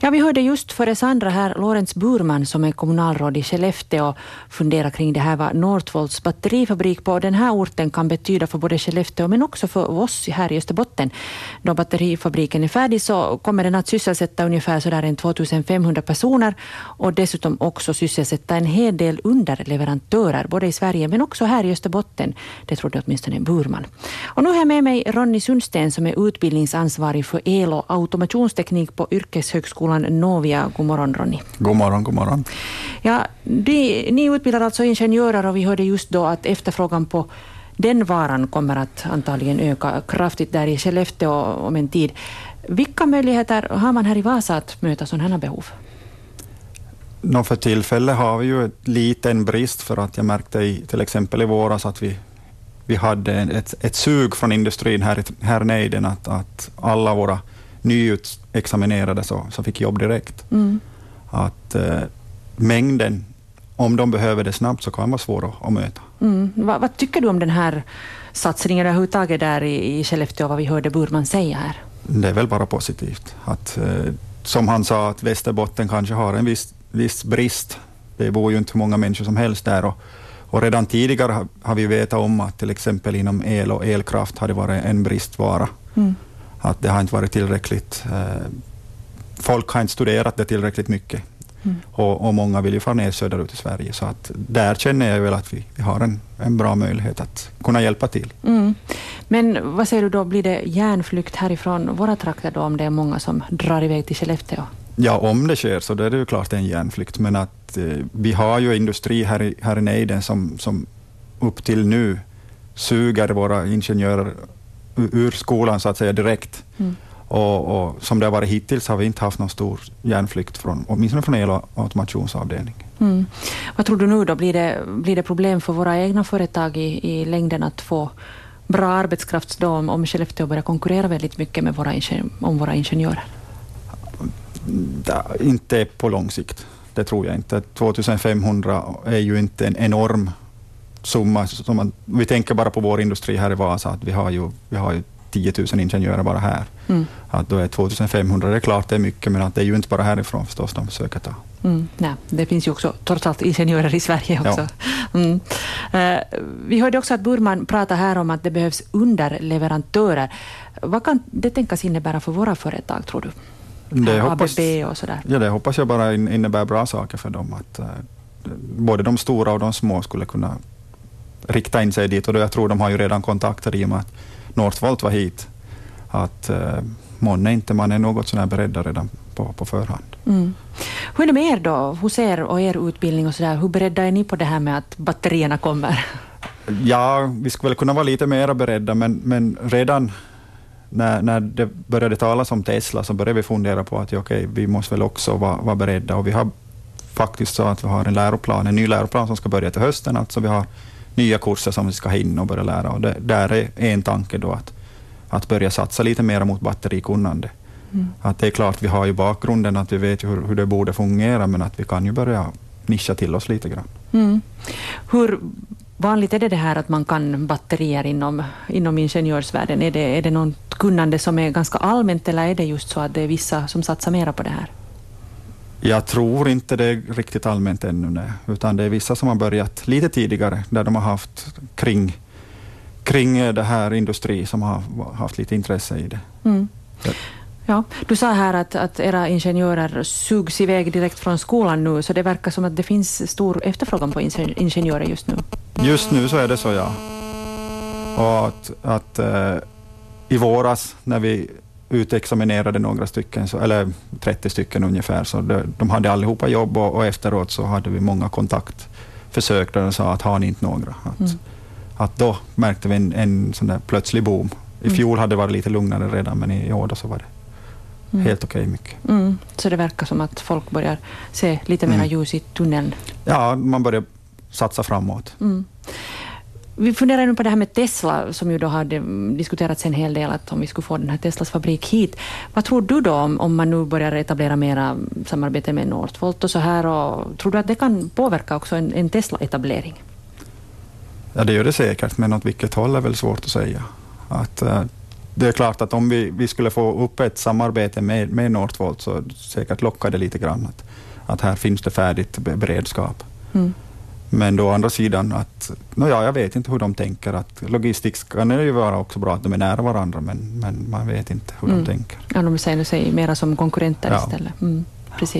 Ja, vi hörde just före Sandra här Lorentz Burman som är kommunalråd i Skellefteå fundera kring det här vad Northvolts batterifabrik på den här orten kan betyda för både Skellefteå men också för oss här i Österbotten. Då batterifabriken är färdig så kommer den att sysselsätta ungefär sådär en 2500 personer och dessutom också sysselsätta en hel del underleverantörer både i Sverige men också här i Österbotten. Det trodde åtminstone Burman. Och nu har jag med mig Ronny Sundsten som är utbildningsansvarig för el och automationsteknik på Yrkeshögskolan Novia. God morgon Ronny. God morgon, god morgon. Ja, de, ni utbildar alltså ingenjörer och vi hörde just då att efterfrågan på den varan kommer att antagligen öka kraftigt där i Skellefteå om en tid. Vilka möjligheter har man här i Vasa att möta sådana här behov? Nå, för tillfället har vi ju en liten brist för att jag märkte i, till exempel i våras att vi, vi hade ett, ett sug från industrin här, här nejden att, att alla våra nyutexaminerade så, så fick jobb direkt. Mm. Att eh, mängden, om de behöver det snabbt, så kan vara svår att, att möta. Mm. Vad, vad, tycker du om den här satsningen överhuvudtaget där i, i Skellefteå, vad vi hörde Burman säga här? Det är väl bara positivt. Att, eh, som han sa, att Västerbotten kanske har en viss, viss brist. Det bor ju inte hur många människor som helst där. Och, och redan tidigare har, har vi vetat om att till exempel inom el och elkraft har det varit en bristvara. Mm att det har inte varit tillräckligt. Eh, folk har inte studerat det tillräckligt mycket. Mm. Och, och, många vill ju fara ner söderut i Sverige, så att där känner jag väl att vi, vi har en, en bra möjlighet att kunna hjälpa till. Mm. Men vad säger du då, blir det järnflykt härifrån våra trakter då, om det är många som drar iväg till Skellefteå? Ja, om det sker så då är det ju klart en järnflykt, men att eh, vi har ju industri här i, här i nejden som, som upp till nu suger våra ingenjörer ur skolan så att säga direkt. Mm. Och, och, som det har varit hittills har vi inte haft någon stor järnflykt, från, åtminstone från el och automationsavdelningen. Mm. Vad tror du nu då, blir det, blir det problem för våra egna företag i, i längden att få bra arbetskraft då, om, om Skellefteå börjar konkurrera väldigt mycket med våra, om våra ingenjörer? Da, inte på lång sikt, det tror jag inte. 2500 är ju inte en enorm summa. Som man, vi tänker bara på vår industri här i Vasa, att vi har ju, vi har ju 10 000 ingenjörer bara här. Mm. Att då är 2500, det är klart det är mycket, men att det är ju inte bara härifrån förstås de försöker ta. Mm, nej, det finns ju också trots allt ingenjörer i Sverige också. Ja. Mm. Uh, vi hörde också att Burman pratade här om att det behövs underleverantörer. Vad kan det tänkas innebära för våra företag, tror du? Det hoppas, ABB och sådär. Ja, det hoppas jag bara innebär bra saker för dem. Att, uh, både de stora och de små skulle kunna rikta in sig dit och jag tror de har ju redan kontakter i och med att Northvolt var hit. Att eh, månne inte man är något sådär beredda redan på, på förhand. Mm. Hur är det med er då, hos er och er utbildning och sådär? Hur beredda är ni på det här med att batterierna kommer? Ja, vi skulle väl kunna vara lite mer beredda, men, men redan när, när det började talas om Tesla så började vi fundera på att okay, vi måste väl också vara, vara beredda. Och vi har faktiskt så att vi har en läroplan, en ny läroplan som ska börja till hösten. Alltså vi har nya kurser som vi ska hinna och börja lära. Och det, där är en tanke då att, att börja satsa lite mer mot batterikunnande. Mm. Att det är klart, vi har ju bakgrunden, att vi vet hur, hur det borde fungera, men att vi kan ju börja nischa till oss lite grann. Mm. Hur vanligt är det, det här att man kan batterier inom, inom ingenjörsvärlden? Är det, är det något kunnande som är ganska allmänt, eller är det just så att det är vissa som satsar mera på det här? Jag tror inte det är riktigt allmänt ännu, nej. utan det är vissa som har börjat lite tidigare, där de har haft kring, kring det här industri som har haft lite intresse i det. Mm. Ja, du sa här att, att era ingenjörer sugs iväg direkt från skolan nu, så det verkar som att det finns stor efterfrågan på ingenjörer just nu. Just nu så är det så, ja. Och att, att eh, i våras när vi utexaminerade några stycken, så, eller 30 stycken ungefär, så de, de hade allihopa jobb och, och, efteråt så hade vi många kontaktförsök där de sa att har ni inte några? Att, mm. att då märkte vi en, en sån där plötslig boom. I mm. fjol hade det varit lite lugnare redan, men i år så var det mm. helt okej okay mycket. Mm. Så det verkar som att folk börjar se lite mer mm. ljus i tunneln? Ja, man börjar satsa framåt. Mm. Vi funderar nu på det här med Tesla, som ju då har diskuterats en hel del, att om vi skulle få den här Teslas fabrik hit. Vad tror du då om, om man nu börjar etablera mera samarbete med Northvolt och så här, och tror du att det kan påverka också en, en Tesla-etablering? Ja, det gör det säkert, men åt vilket håll är väl svårt att säga. Att, uh, det är klart att om vi, vi skulle få upp ett samarbete med, med Northvolt så säkert lockar det lite grann att, att här finns det färdigt beredskap. Mm. Men då å andra sidan att, no ja, jag vet inte hur de tänker. Att logistiskt kan det ju vara också bra att de är nära varandra, men, men man vet inte hur mm. de tänker. Ja, de ser sig mera som konkurrenter ja. istället. Mm, precis.